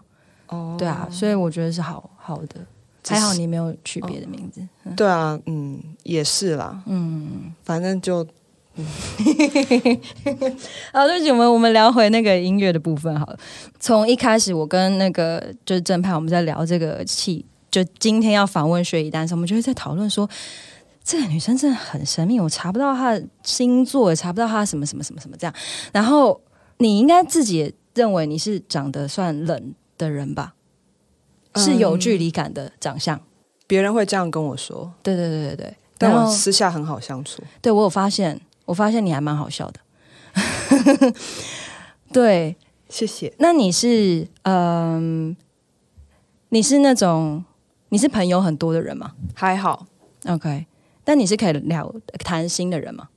哦，对啊，所以我觉得是好好的，还好你没有取别的名字。对啊，嗯，也是啦，嗯，反正就，<laughs> 好，对不起，我们我们聊回那个音乐的部分好了。从一开始，我跟那个就是正派，我们在聊这个戏，就今天要访问薛一丹时，我们就会在讨论说。这个女生真的很神秘，我查不到她的星座，也查不到她什么什么什么什么这样。然后你应该自己也认为你是长得算冷的人吧？是有距离感的长相，别人会这样跟我说。对对对对对，但我私下很好相处。对我有发现，我发现你还蛮好笑的。<laughs> 对，谢谢。那你是嗯，你是那种你是朋友很多的人吗？还好，OK。但你是可以聊谈心的人吗？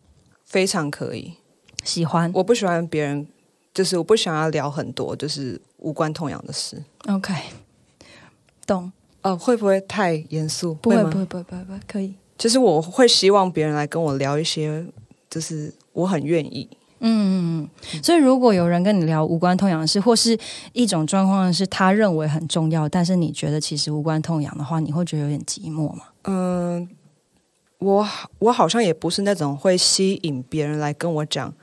非常可以，喜欢。我不喜欢别人，就是我不想要聊很多，就是无关痛痒的事。OK，懂。哦，会不会太严肃？不会，不会，不会，不会，可以。就是我会希望别人来跟我聊一些，就是我很愿意。嗯嗯嗯。所以，如果有人跟你聊无关痛痒的事，或是一种状况是他认为很重要，但是你觉得其实无关痛痒的话，你会觉得有点寂寞吗？嗯。我我好像也不是那种会吸引别人来跟我讲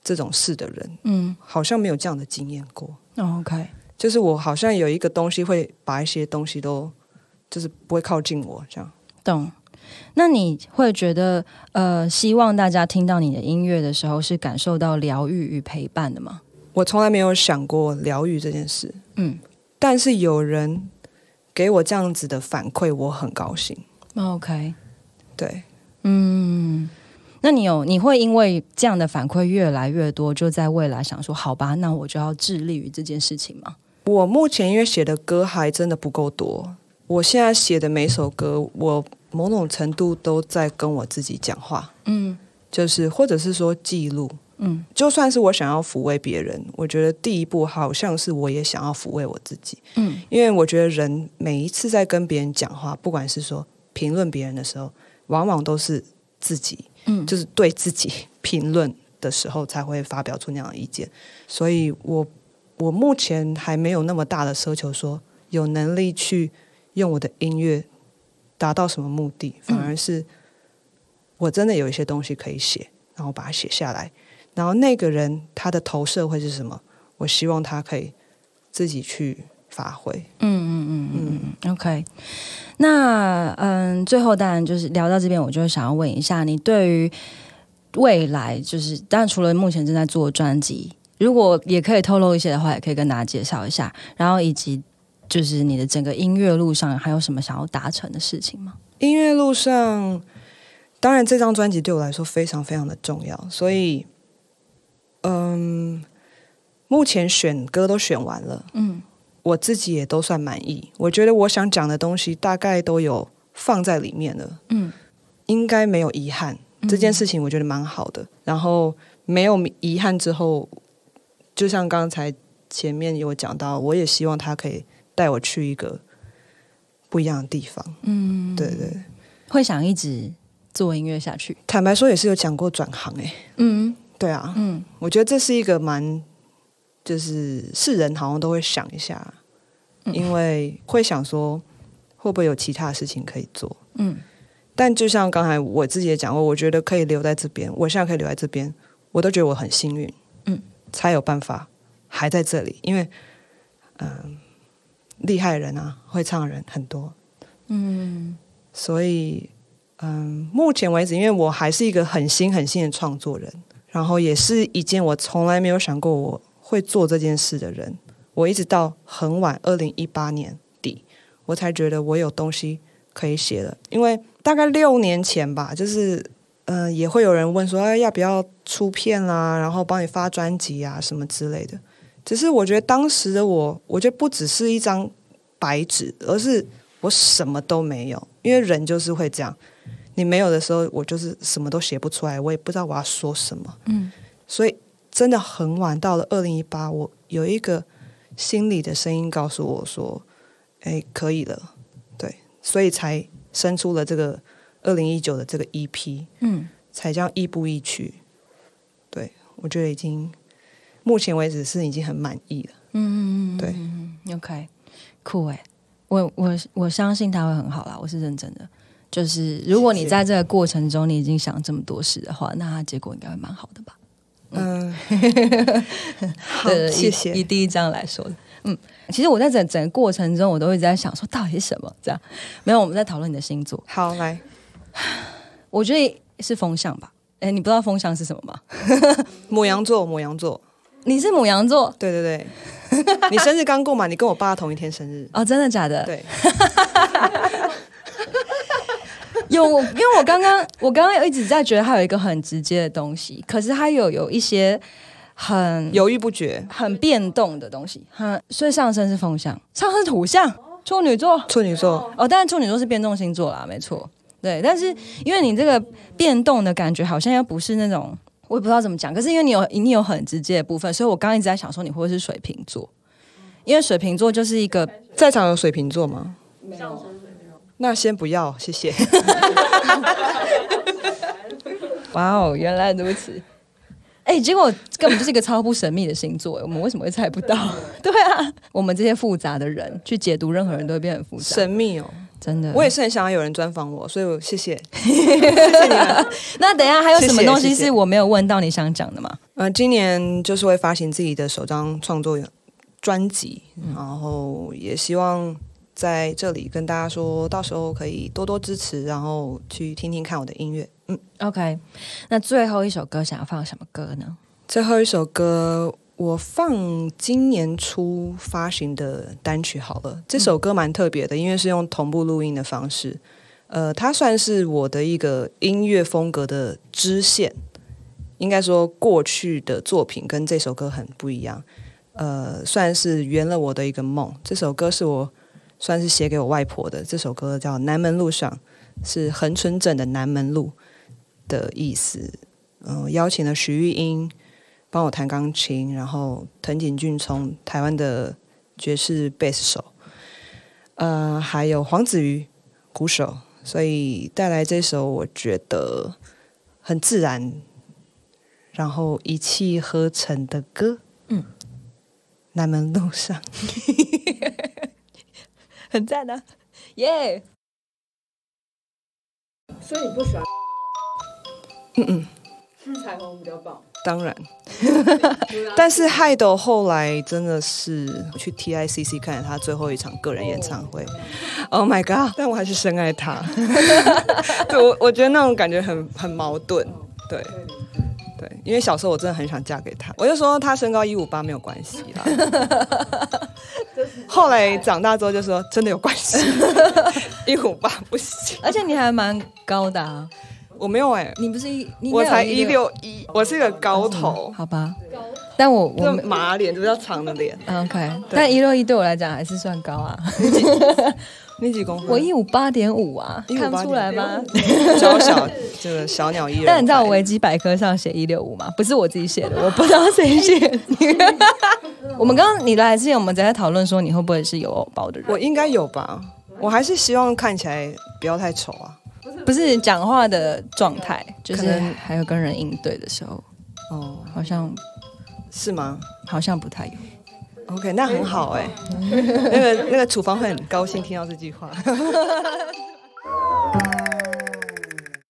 这种事的人，嗯，好像没有这样的经验过。OK，就是我好像有一个东西会把一些东西都就是不会靠近我这样。懂？那你会觉得呃，希望大家听到你的音乐的时候是感受到疗愈与陪伴的吗？我从来没有想过疗愈这件事，嗯，但是有人给我这样子的反馈，我很高兴。OK。对，嗯，那你有你会因为这样的反馈越来越多，就在未来想说，好吧，那我就要致力于这件事情吗？我目前因为写的歌还真的不够多，我现在写的每首歌，我某种程度都在跟我自己讲话，嗯，就是或者是说记录，嗯，就算是我想要抚慰别人，我觉得第一步好像是我也想要抚慰我自己，嗯，因为我觉得人每一次在跟别人讲话，不管是说评论别人的时候。往往都是自己，嗯，就是对自己评论的时候才会发表出那样的意见，所以我我目前还没有那么大的奢求，说有能力去用我的音乐达到什么目的，反而是我真的有一些东西可以写，然后把它写下来，然后那个人他的投射会是什么？我希望他可以自己去发挥。嗯嗯嗯嗯嗯，OK。那嗯，最后当然就是聊到这边，我就想要问一下，你对于未来，就是当然除了目前正在做专辑，如果也可以透露一些的话，也可以跟大家介绍一下。然后以及就是你的整个音乐路上，还有什么想要达成的事情吗？音乐路上，当然这张专辑对我来说非常非常的重要，所以嗯，目前选歌都选完了，嗯。我自己也都算满意，我觉得我想讲的东西大概都有放在里面了，嗯，应该没有遗憾。这件事情我觉得蛮好的，然后没有遗憾之后，就像刚才前面有讲到，我也希望他可以带我去一个不一样的地方，嗯，对对，会想一直做音乐下去。坦白说，也是有讲过转行，哎，嗯，对啊，嗯，我觉得这是一个蛮。就是是人好像都会想一下，因为会想说会不会有其他事情可以做。嗯，但就像刚才我自己也讲过，我觉得可以留在这边，我现在可以留在这边，我都觉得我很幸运。嗯，才有办法还在这里，因为嗯，厉害的人啊，会唱的人很多。嗯，所以嗯，目前为止，因为我还是一个很新很新的创作人，然后也是一件我从来没有想过我。会做这件事的人，我一直到很晚，二零一八年底，我才觉得我有东西可以写了。因为大概六年前吧，就是嗯，也会有人问说，哎，要不要出片啦，然后帮你发专辑啊，什么之类的。只是我觉得当时的我，我觉得不只是一张白纸，而是我什么都没有。因为人就是会这样，你没有的时候，我就是什么都写不出来，我也不知道我要说什么。嗯，所以。真的很晚，到了二零一八，我有一个心里的声音告诉我说：“哎，可以了。”对，所以才生出了这个二零一九的这个 EP，嗯，才叫亦步亦趋。对，我觉得已经目前为止是已经很满意了。嗯嗯嗯，对，OK，酷哎，我我我相信他会很好啦，我是认真的。就是如果你在这个过程中你已经想这么多事的话，那他结果应该会蛮好的吧。嗯，好，<laughs> 谢谢。以第一章来说的，嗯，其实我在整整个过程中，我都一直在想，说到底是什么？这样没有，我们在讨论你的星座。好，来，<sighs> 我觉得是风象吧？哎，你不知道风象是什么吗？<laughs> 母羊座，母羊座，你是母羊座？对对对，<laughs> 你生日刚过嘛？你跟我爸同一天生日 <laughs> 哦？真的假的？对。<laughs> 有，因为我刚刚我刚刚一直在觉得它有一个很直接的东西，可是它有有一些很犹豫不决、很变动的东西。哈，所以上升是风象，上升土象，处女座，处女座哦，但是处女座是变动星座啦，没错，对。但是因为你这个变动的感觉好像又不是那种，我也不知道怎么讲。可是因为你有你有很直接的部分，所以我刚刚一直在想说你会不会是水瓶座？因为水瓶座就是一个在场有水瓶座吗？没有。那先不要，谢谢。<laughs> 哇哦，原来如此。哎，结果根本就是一个超不神秘的星座，我们为什么会猜不到？对 <laughs> 啊，我们这些复杂的人去解读任何人都会变很复杂，神秘哦，真的。我也是很想要有人专访我，所以我谢谢。<laughs> <laughs> 那等一下还有什么东西是我没有问到你想讲的吗？呃，今年就是会发行自己的首张创作专辑，然后也希望。在这里跟大家说，到时候可以多多支持，然后去听听看我的音乐。嗯，OK。那最后一首歌想要放什么歌呢？最后一首歌我放今年初发行的单曲好了。这首歌蛮特别的，因为是用同步录音的方式。呃，它算是我的一个音乐风格的支线。应该说，过去的作品跟这首歌很不一样。呃，算是圆了我的一个梦。这首歌是我。算是写给我外婆的这首歌叫《南门路上》，是横村镇的南门路的意思。嗯，邀请了徐玉英帮我弹钢琴，然后藤井俊从台湾的爵士贝斯手，呃，还有黄子瑜鼓手，所以带来这首我觉得很自然，然后一气呵成的歌。嗯，南门路上。<laughs> 很赞的，耶！所以你不喜欢？嗯嗯，是彩虹比较棒。当然，但是海斗后来真的是去 TICC 看了他最后一场个人演唱会，Oh my god！但我还是深爱他，<laughs> 对我我觉得那种感觉很很矛盾，对对，因为小时候我真的很想嫁给他，我就说他身高一五八没有关系啦，<laughs> 后来长大之后就说真的有关系，<laughs> 一五八不行，而且你还蛮高的啊。我没有哎，你不是一，我才一六一，我是一个高头，好吧？但我我马脸，比较长的脸，OK。但一六一对我来讲还是算高啊。<laughs> 你几公分？我一五八点五啊，看出来吗？小小这个小鸟依人。但你知道维基百科上写一六五吗？不是我自己写的，我不知道谁写。<laughs> 我们刚刚你来之前，我们在讨论说你会不会是有偶包的人？我应该有吧？我还是希望看起来不要太丑啊。不是讲话的状态，就是还有跟人应对的时候，哦，好像是吗？好像不太有。OK，那很好哎，那个那个厨房会很高兴听到这句话。<laughs>